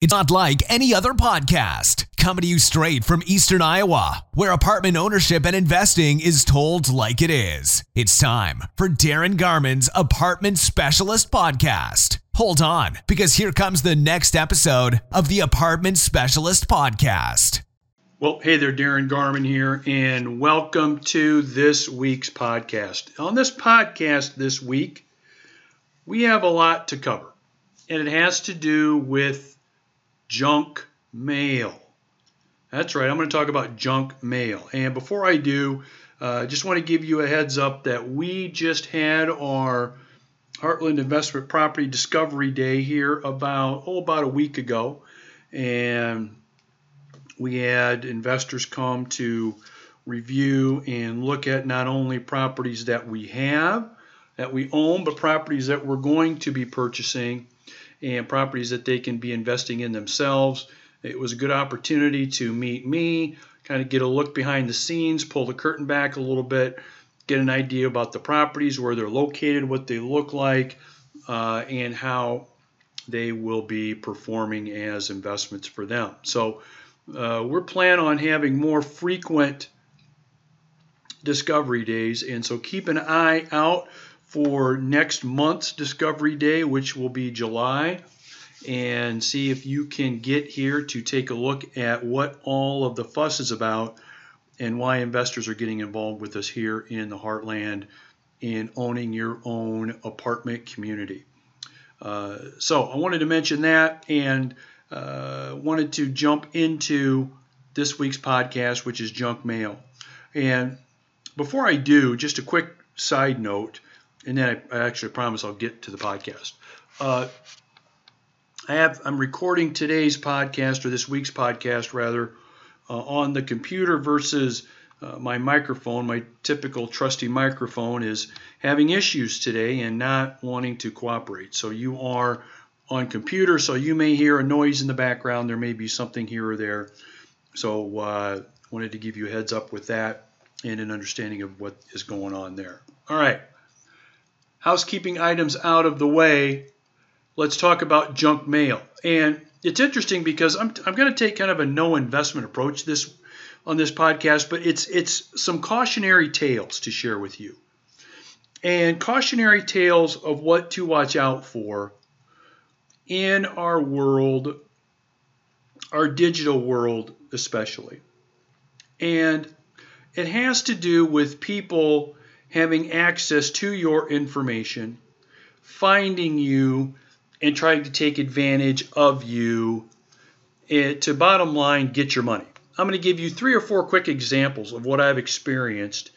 It's not like any other podcast. Coming to you straight from Eastern Iowa, where apartment ownership and investing is told like it is. It's time for Darin Garman's Apartment Specialist Podcast. Hold on, because here comes the next episode of the Apartment Specialist Podcast. Well, hey there, Darin Garman here, and welcome to this week's podcast. On this podcast this week, we have a lot to cover, and it has to do with junk mail. That's right, I'm going to talk about junk mail. And before I do, I uh, just want to give you a heads up that we just had our Heartland Investment Property Discovery Day here about oh about a week ago, and we had investors come to review and look at not only properties that we have that we own, but properties that we're going to be purchasing and properties that they can be investing in themselves. It was a good opportunity to meet me, kind of get a look behind the scenes, pull the curtain back a little bit, get an idea about the properties, where they're located, what they look like, uh, and how they will be performing as investments for them. So uh, we're planning on having more frequent discovery days, and so keep an eye out for next month's Discovery Day, which will be July, and see if you can get here to take a look at what all of the fuss is about and why investors are getting involved with us here in the Heartland in owning your own apartment community. Uh, so I wanted to mention that and uh, wanted to jump into this week's podcast, which is junk mail. And before I do, just a quick side note and then I, I actually promise I'll get to the podcast. Uh, I have I'm recording today's podcast or this week's podcast rather uh, on the computer versus uh, my microphone. My typical trusty microphone is having issues today and not wanting to cooperate. So you are on computer, so you may hear a noise in the background. There may be something here or there. So uh, wanted to give you a heads up with that and an understanding of what is going on there. All right housekeeping items out of the way, let's talk about junk mail. And it's interesting because I'm, I'm going to take kind of a no investment approach this on this podcast, but it's it's some cautionary tales to share with you. And cautionary tales of what to watch out for in our world, our digital world especially. And it has to do with people having access to your information, finding you, and trying to take advantage of you to bottom line get your money. I'm going to give you three or four quick examples of what I've experienced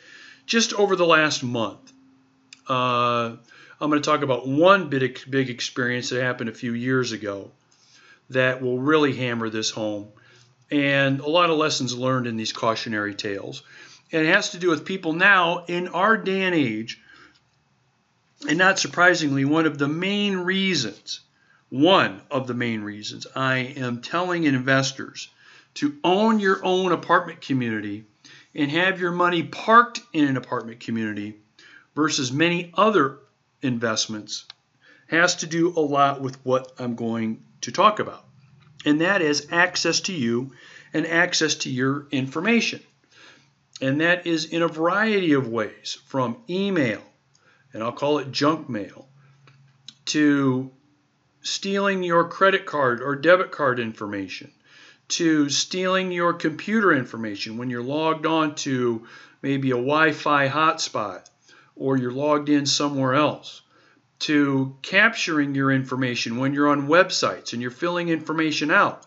just over the last month. Uh, I'm going to talk about one big, big experience that happened a few years ago that will really hammer this home, and a lot of lessons learned in these cautionary tales. And it has to do with people now in our day and age. And not surprisingly, one of the main reasons, one of the main reasons I am telling investors to own your own apartment community and have your money parked in an apartment community versus many other investments has to do a lot with what I'm going to talk about. And that is access to you and access to your information. And that is in a variety of ways from email, and I'll call it junk mail, to stealing your credit card or debit card information, to stealing your computer information when you're logged on to maybe a Wi Fi hotspot or you're logged in somewhere else, to capturing your information when you're on websites and you're filling information out.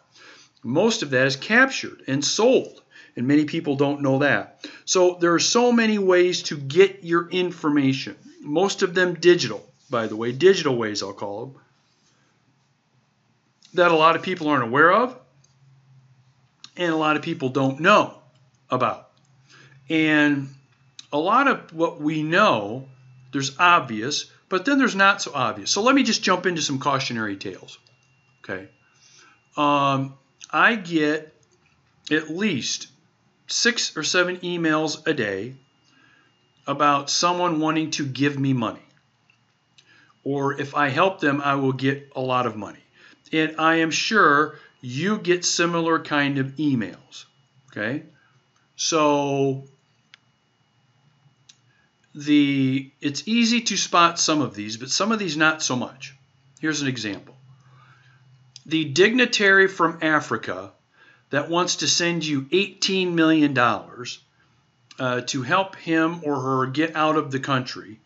Most of that is captured and sold and many people don't know that. So there are so many ways to get your information, most of them digital, by the way, digital ways I'll call them, that a lot of people aren't aware of and a lot of people don't know about. And a lot of what we know, there's obvious, but then there's not so obvious. So let me just jump into some cautionary tales. Okay. Um, I get at least six or seven emails a day about someone wanting to give me money. Or if I help them, I will get a lot of money. And I am sure you get similar kind of emails. Okay? So the it's easy to spot some of these, but some of these not so much. Here's an example. The dignitary from Africa that wants to send you $18 million uh, to help him or her get out of the country,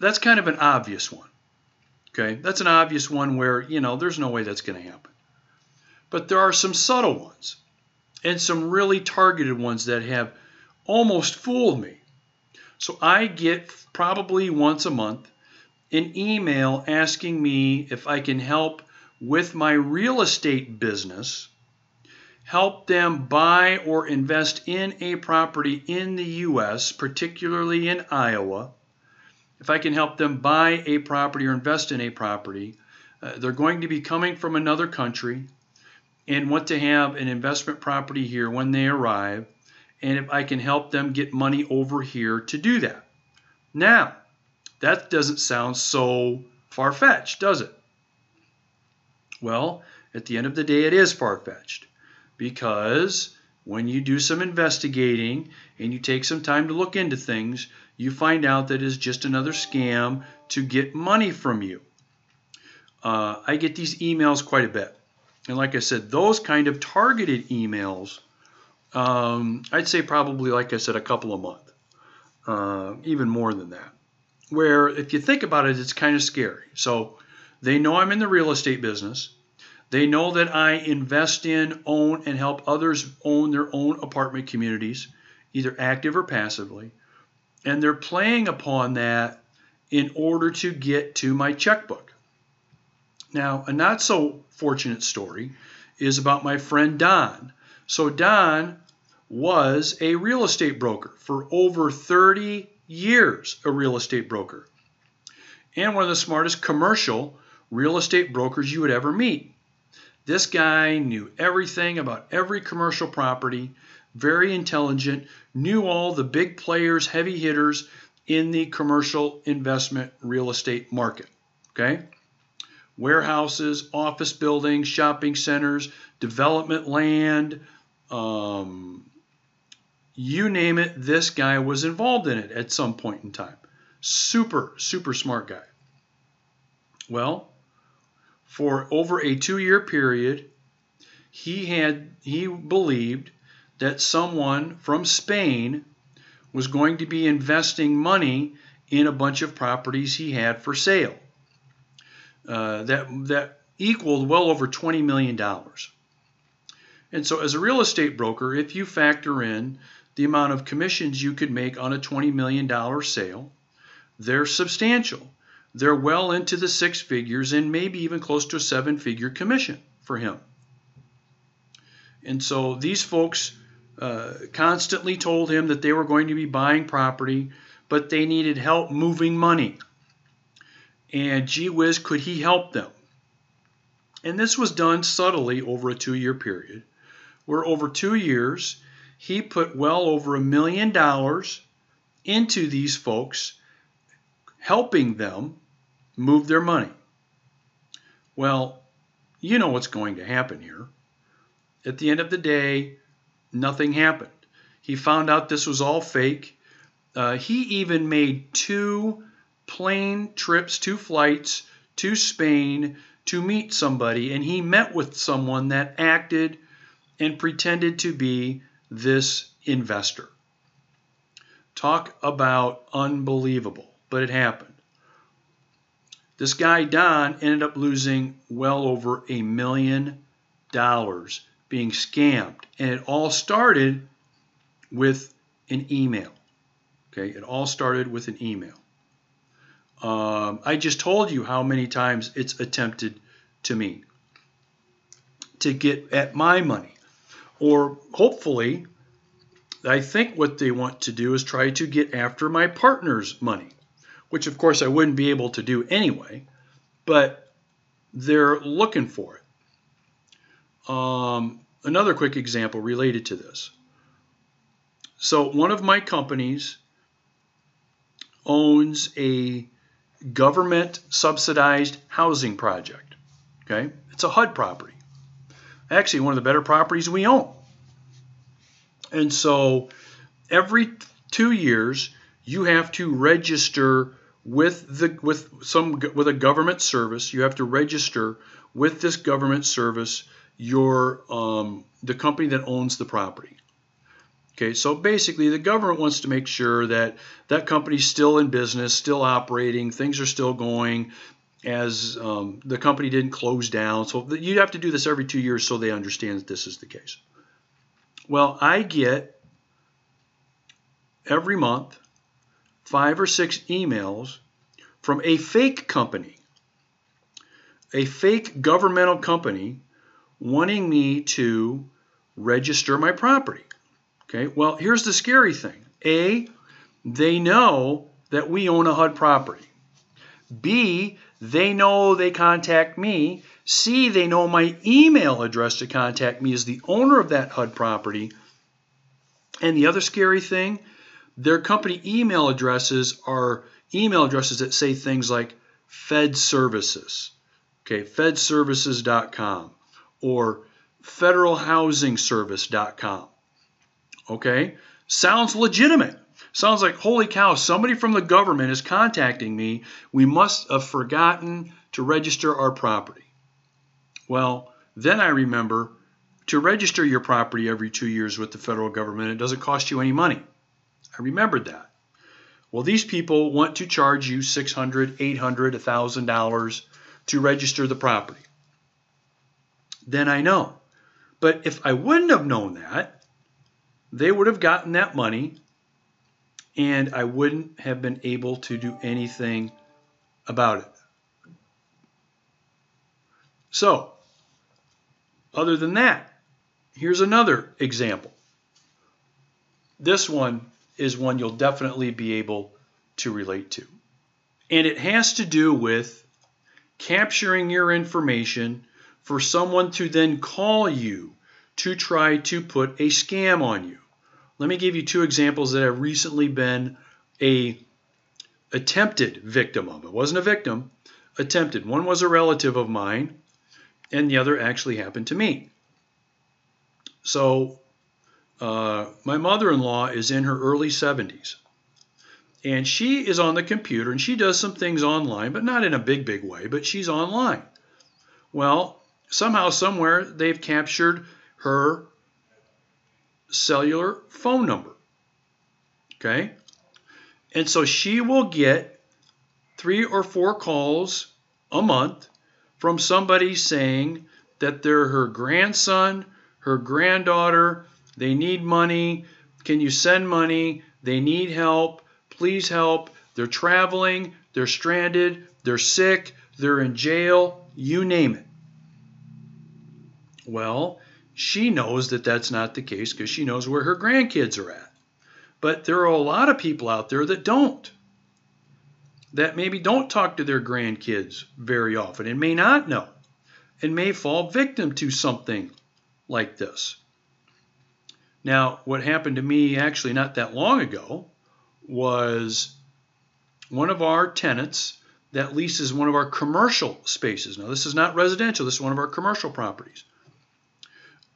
that's kind of an obvious one. Okay, that's an obvious one where, you know, there's no way that's going to happen. But there are some subtle ones and some really targeted ones that have almost fooled me. So I get probably once a month an email asking me if I can help with my real estate business, help them buy or invest in a property in the U.S., particularly in Iowa. If I can help them buy a property or invest in a property, uh, they're going to be coming from another country and want to have an investment property here when they arrive, and if I can help them get money over here to do that. Now, that doesn't sound so far fetched, does it? Well, at the end of the day, it is far fetched because when you do some investigating and you take some time to look into things, you find out that it's just another scam to get money from you. Uh, I get these emails quite a bit. And like I said, those kind of targeted emails, um, I'd say probably, like I said, a couple a month, uh, even more than that. Where if you think about it, it's kind of scary. So they know I'm in the real estate business. They know that I invest in, own, and help others own their own apartment communities, either active or passively. And they're playing upon that in order to get to my checkbook. Now, a not so fortunate story is about my friend Don. So, Don was a real estate broker for over 30 years, a real estate broker, and one of the smartest commercial real estate brokers you would ever meet. This guy knew everything about every commercial property, very intelligent, knew all the big players, heavy hitters in the commercial investment real estate market. Okay? warehouses, office buildings, shopping centers, development land, um, you name it, this guy was involved in it at some point in time. Super, super smart guy. Well, for over a two year period, he had he believed that someone from Spain was going to be investing money in a bunch of properties he had for sale. Uh, that that equaled well over $20 million. And so, as a real estate broker, if you factor in the amount of commissions you could make on a $20 million sale, they're substantial. They're well into the six figures and maybe even close to a seven figure commission for him. And so, these folks uh, constantly told him that they were going to be buying property, but they needed help moving money and gee whiz, could he help them? And this was done subtly over a two year period, where over two years he put well over a million dollars into these folks, helping them move their money. Well, you know what's going to happen here. At the end of the day, nothing happened. He found out this was all fake. Uh, he even made two plane trips, two flights to Spain to meet somebody, and he met with someone that acted and pretended to be this investor. Talk about unbelievable, but it happened. This guy, Don, ended up losing well over a million dollars being scammed. And it all started with an email. Okay, it all started with an email. Um, I just told you how many times it's attempted to me to get at my money. Or hopefully, I think what they want to do is try to get after my partner's money, which of course I wouldn't be able to do anyway, but they're looking for it. Um, another quick example related to this. So, one of my companies owns a government subsidized housing project. Okay? It's a HUD property. Actually, one of the better properties we own. And so every two years, you have to register with the with some with a government service. You have to register with this government service your um, the company that owns the property. Okay, so basically, the government wants to make sure that that company's still in business, still operating, things are still going, as um, the company didn't close down. So you have to do this every two years so they understand that this is the case. Well, I get every month five or six emails from a fake company, a fake governmental company wanting me to register my property. Okay, well, here's the scary thing A, they know that we own a HUD property. B, they know they contact me. C, they know my email address to contact me as the owner of that HUD property. And the other scary thing, their company email addresses are email addresses that say things like Fed Services, okay, fedservices.com or federalhousingservice.com. Okay? Sounds legitimate. Sounds like, holy cow, somebody from the government is contacting me. We must have forgotten to register our property. Well, then I remember to register your property every two years with the federal government, it doesn't cost you any money. I remembered that. Well, these people want to charge you $600, $800, $1,000 to register the property. Then I know. But if I wouldn't have known that, they would have gotten that money and I wouldn't have been able to do anything about it. So, other than that, here's another example. This one is one you'll definitely be able to relate to. And it has to do with capturing your information for someone to then call you to try to put a scam on you. Let me give you two examples that I've recently been a attempted victim of. It wasn't a victim, attempted. One was a relative of mine, and the other actually happened to me. So, uh, my mother in law is in her early 70s, and she is on the computer and she does some things online, but not in a big, big way, but she's online. Well, somehow, somewhere, they've captured her cellular phone number. Okay? And so she will get three or four calls a month from somebody saying that they're her grandson, her granddaughter, they need money. Can you send money? They need help. Please help. They're traveling, they're stranded, they're sick, they're in jail, you name it. Well, she knows that that's not the case because she knows where her grandkids are at. But there are a lot of people out there that don't. That maybe don't talk to their grandkids very often and may not know and may fall victim to something like this. Now, what happened to me actually not that long ago was one of our tenants that leases one of our commercial spaces. Now, this is not residential, this is one of our commercial properties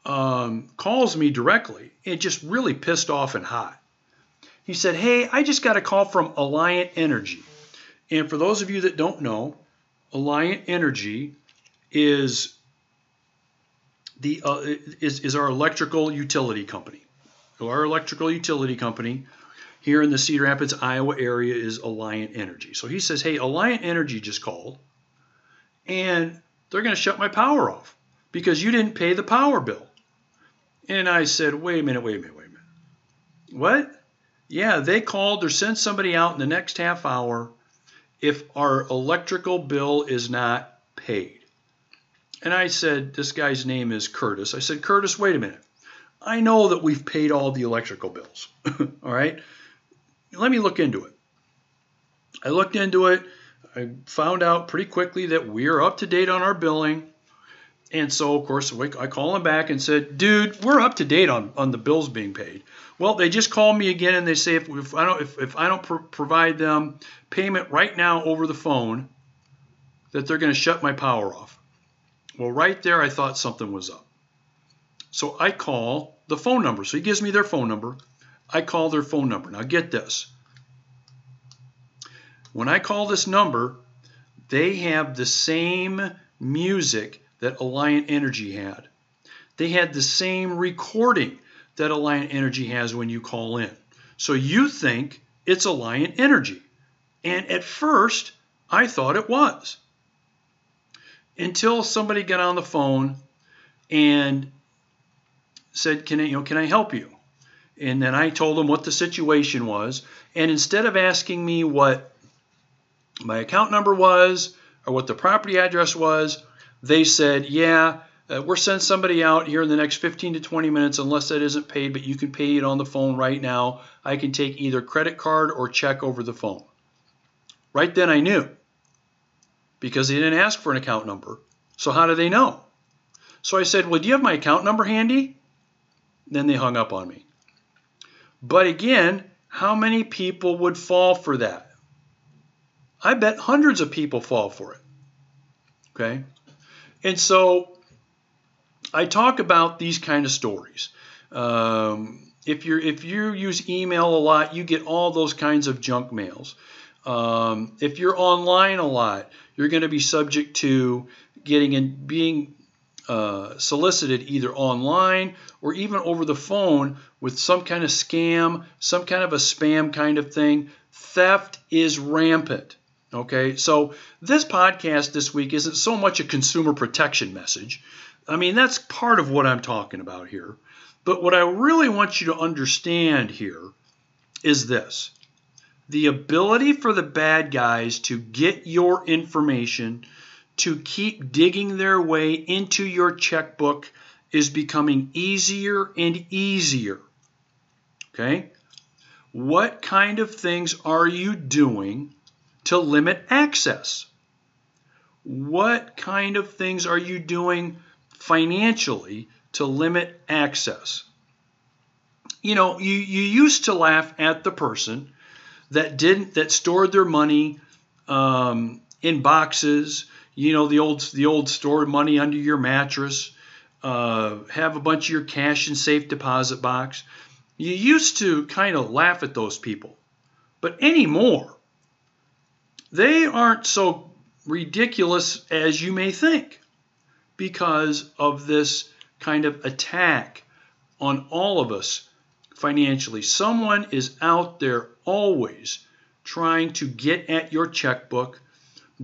um, calls me directly and just really pissed off and hot. He said, Hey, I just got a call from Alliant Energy. And for those of you that don't know, Alliant Energy is the uh, is, is our electrical utility company. Our electrical utility company here in the Cedar Rapids, Iowa area is Alliant Energy. So he says, Hey, Alliant Energy just called and they're going to shut my power off because you didn't pay the power bill. And I said, wait a minute, wait a minute, wait a minute. What? Yeah, they called or sent somebody out in the next half hour if our electrical bill is not paid. And I said, this guy's name is Curtis. I said, Curtis, wait a minute. I know that we've paid all the electrical bills. all right. Let me look into it. I looked into it. I found out pretty quickly that we're up to date on our billing. And so, of course, I call him back and said, "Dude, we're up to date on, on the bills being paid." Well, they just call me again and they say if, if I don't if, if I don't provide them payment right now over the phone, that they're going to shut my power off. Well, right there, I thought something was up. So I call the phone number. So he gives me their phone number. I call their phone number. Now, get this. When I call this number, they have the same music that Alliant Energy had. They had the same recording that Alliant Energy has when you call in. So you think it's Alliant Energy. And at first, I thought it was. Until somebody got on the phone and said, "Can I, you know, can I help you?" And then I told them what the situation was. And instead of asking me what my account number was or what the property address was, they said, "Yeah, uh, we're sending somebody out here in the next 15 to 20 minutes unless that isn't paid, but you can pay it on the phone right now. I can take either credit card or check over the phone." Right then I knew because they didn't ask for an account number. So how do they know? So I said, Well, do you have my account number handy? Then they hung up on me. But again, how many people would fall for that? I bet hundreds of people fall for it. Okay? And so I talk about these kind of stories. Um, if you if you use email a lot, you get all those kinds of junk mails. Um, if you're online a lot, you're going to be subject to getting and being uh, solicited either online or even over the phone with some kind of scam, some kind of a spam kind of thing. Theft is rampant. Okay, so this podcast this week isn't so much a consumer protection message. I mean, that's part of what I'm talking about here. But what I really want you to understand here is this the ability for the bad guys to get your information, to keep digging their way into your checkbook is becoming easier and easier. Okay? What kind of things are you doing to limit access? What kind of things are you doing financially to limit access? You know, you, you used to laugh at the person that didn't that stored their money um, in boxes. You know the old the old stored money under your mattress. Uh, have a bunch of your cash in safe deposit box. You used to kind of laugh at those people, but anymore, they aren't so ridiculous as you may think because of this kind of attack on all of us financially. Someone is out there always trying to get at your checkbook,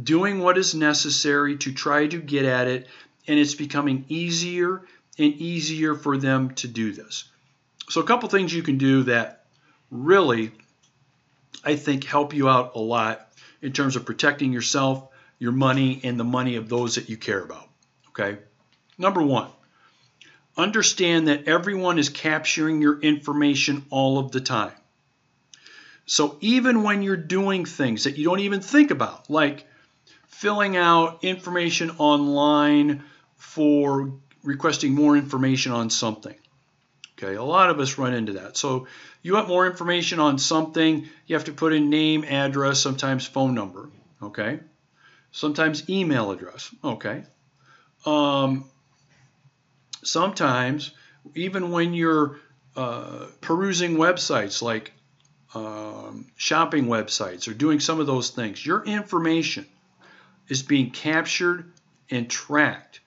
doing what is necessary to try to get at it, and it's becoming easier and easier for them to do this. So, a couple things you can do that really, I think, help you out a lot in terms of protecting yourself, your money, and the money of those that you care about. Okay? Number one, understand that everyone is capturing your information all of the time. So even when you're doing things that you don't even think about, like filling out information online for requesting more information on something. Okay, a lot of us run into that. So you want more information on something, you have to put in name, address, sometimes phone number. Okay, sometimes email address. Okay. Um, sometimes, even when you're uh, perusing websites like um, shopping websites or doing some of those things, your information is being captured and tracked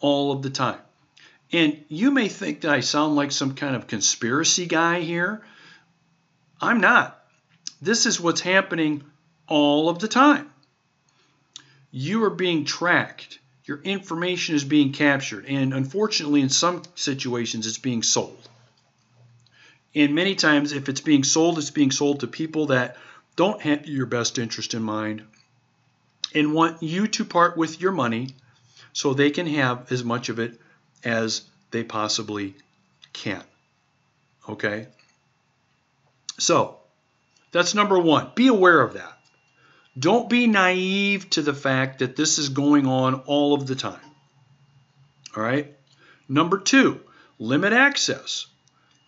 all of the time. And you may think that I sound like some kind of conspiracy guy here. I'm not. This is what's happening all of the time. You are being tracked your information is being captured, and unfortunately, in some situations, it's being sold. And many times, if it's being sold, it's being sold to people that don't have your best interest in mind and want you to part with your money so they can have as much of it as they possibly can. Okay? So, that's number one. Be aware of that. Don't be naive to the fact that this is going on all of the time. All right? Number two, limit access.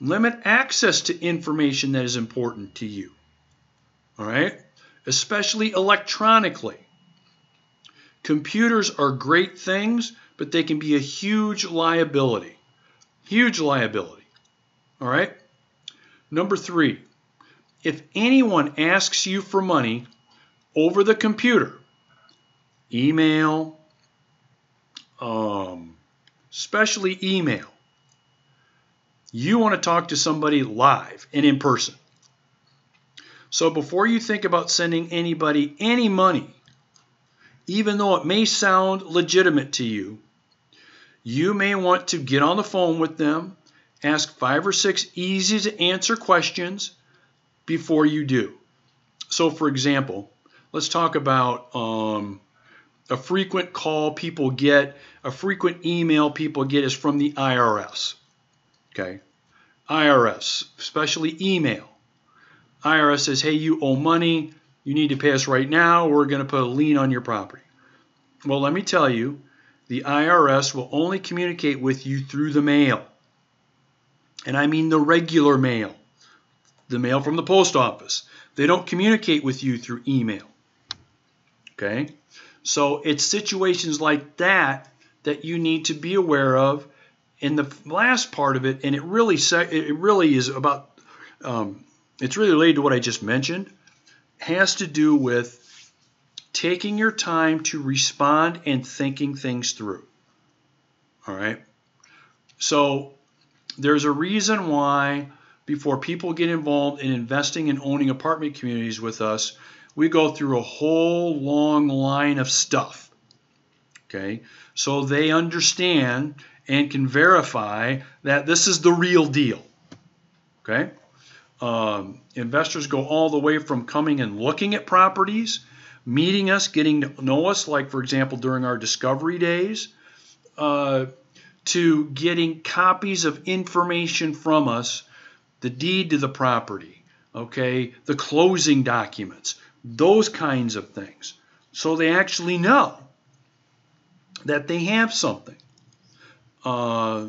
Limit access to information that is important to you. All right? Especially electronically. Computers are great things, but they can be a huge liability. Huge liability. All right? Number three, if anyone asks you for money over the computer, email, um, especially email, you want to talk to somebody live and in person. So before you think about sending anybody any money, even though it may sound legitimate to you, you may want to get on the phone with them, ask five or six easy to answer questions before you do. So, for example, let's talk about um, a frequent call people get, a frequent email people get is from the IRS. Okay. IRS, especially email. IRS says, hey, you owe money. You need to pay us right now. We're going to put a lien on your property. Well, let me tell you, the IRS will only communicate with you through the mail. And I mean the regular mail, the mail from the post office. They don't communicate with you through email. Okay? So it's situations like that that you need to be aware of. In the last part of it, and it really it really is about um, it's really related to what I just mentioned, has to do with taking your time to respond and thinking things through. All right. So there's a reason why before people get involved in investing and owning apartment communities with us, we go through a whole long line of stuff. Okay. So they understand and can verify that this is the real deal. Okay. Um, investors go all the way from coming and looking at properties meeting us, getting to know us, like for example during our discovery days, uh, to getting copies of information from us, the deed to the property, okay, the closing documents, those kinds of things. So they actually know that they have something. Uh,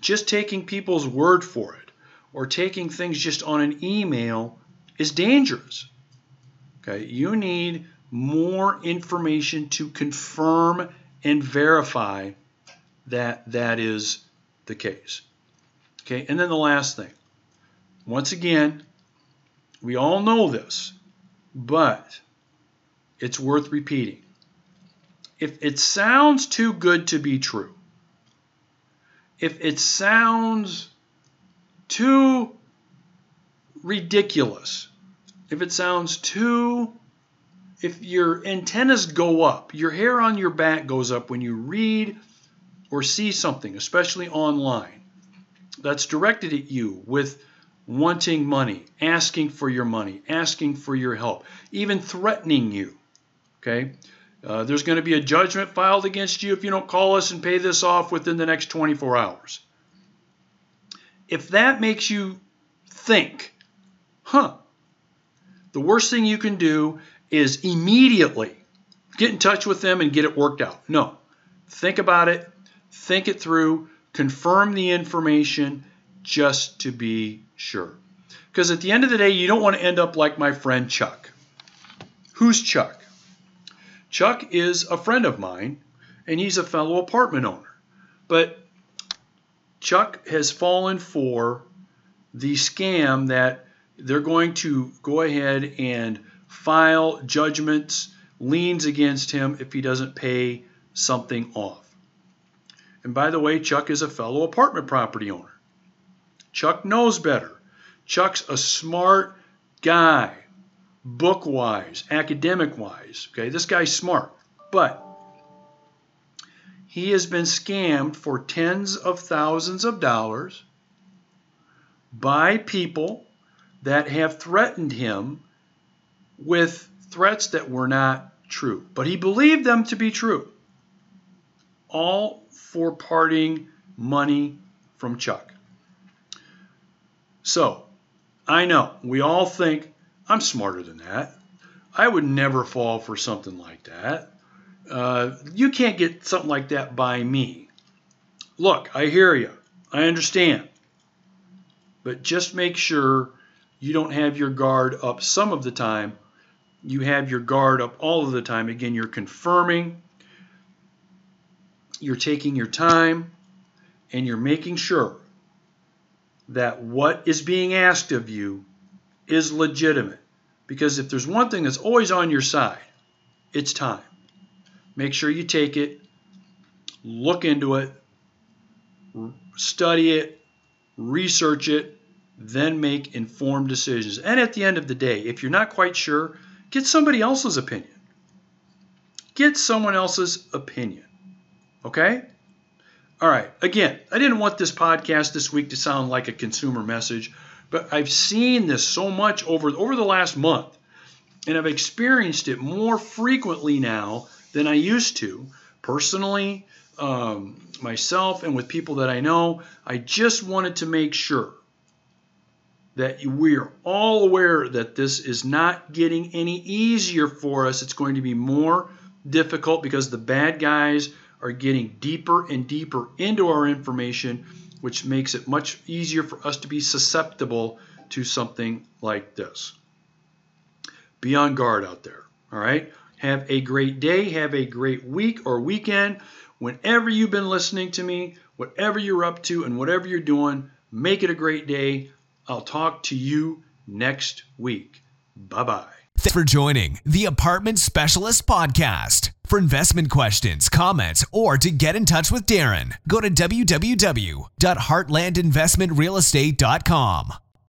just taking people's word for it or taking things just on an email is dangerous. Okay, you need more information to confirm and verify that that is the case. Okay, and then the last thing. Once again, we all know this, but it's worth repeating. If it sounds too good to be true, if it sounds too ridiculous, if it sounds too, if your antennas go up, your hair on your back goes up when you read or see something, especially online, that's directed at you with wanting money, asking for your money, asking for your help, even threatening you. Okay? Uh, there's going to be a judgment filed against you if you don't call us and pay this off within the next 24 hours. If that makes you think, huh, the worst thing you can do is immediately get in touch with them and get it worked out. No. Think about it, think it through, confirm the information just to be sure. Because at the end of the day, you don't want to end up like my friend Chuck. Who's Chuck? Chuck is a friend of mine, and he's a fellow apartment owner. But Chuck has fallen for the scam that they're going to go ahead and file judgments, liens against him if he doesn't pay something off. And by the way, Chuck is a fellow apartment property owner. Chuck knows better. Chuck's a smart guy, book wise, academic wise. Okay, this guy's smart. But he has been scammed for tens of thousands of dollars by people that have threatened him with threats that were not true. But he believed them to be true. All for parting money from Chuck. So, I know we all think I'm smarter than that. I would never fall for something like that. Uh, you can't get something like that by me. Look, I hear you. I understand. But just make sure you don't have your guard up some of the time you have your guard up all of the time. Again, you're confirming. you're taking your time and you're making sure that what is being asked of you is legitimate. Because if there's one thing that's always on your side, it's time. Make sure you take it, look into it, study it, research it, then make informed decisions. And at the end of the day, if you're not quite sure, get somebody else's opinion. Get someone else's opinion. Okay? All right. Again, I didn't want this podcast this week to sound like a consumer message, but I've seen this so much over over the last month, and I've experienced it more frequently now than I used to. Personally, um, myself, and with people that I know, I just wanted to make sure that we are all aware that this is not getting any easier for us. It's going to be more difficult because the bad guys are getting deeper and deeper into our information, which makes it much easier for us to be susceptible to something like this. Be on guard out there. All right. Have a great day. Have a great week or weekend. Whenever you've been listening to me, whatever you're up to, and whatever you're doing, make it a great day. I'll talk to you next week. Bye bye. Thanks for joining the Apartment Specialist Podcast. For investment questions, comments, or to get in touch with Darin, go to www.heartlandinvestmentrealestate.com.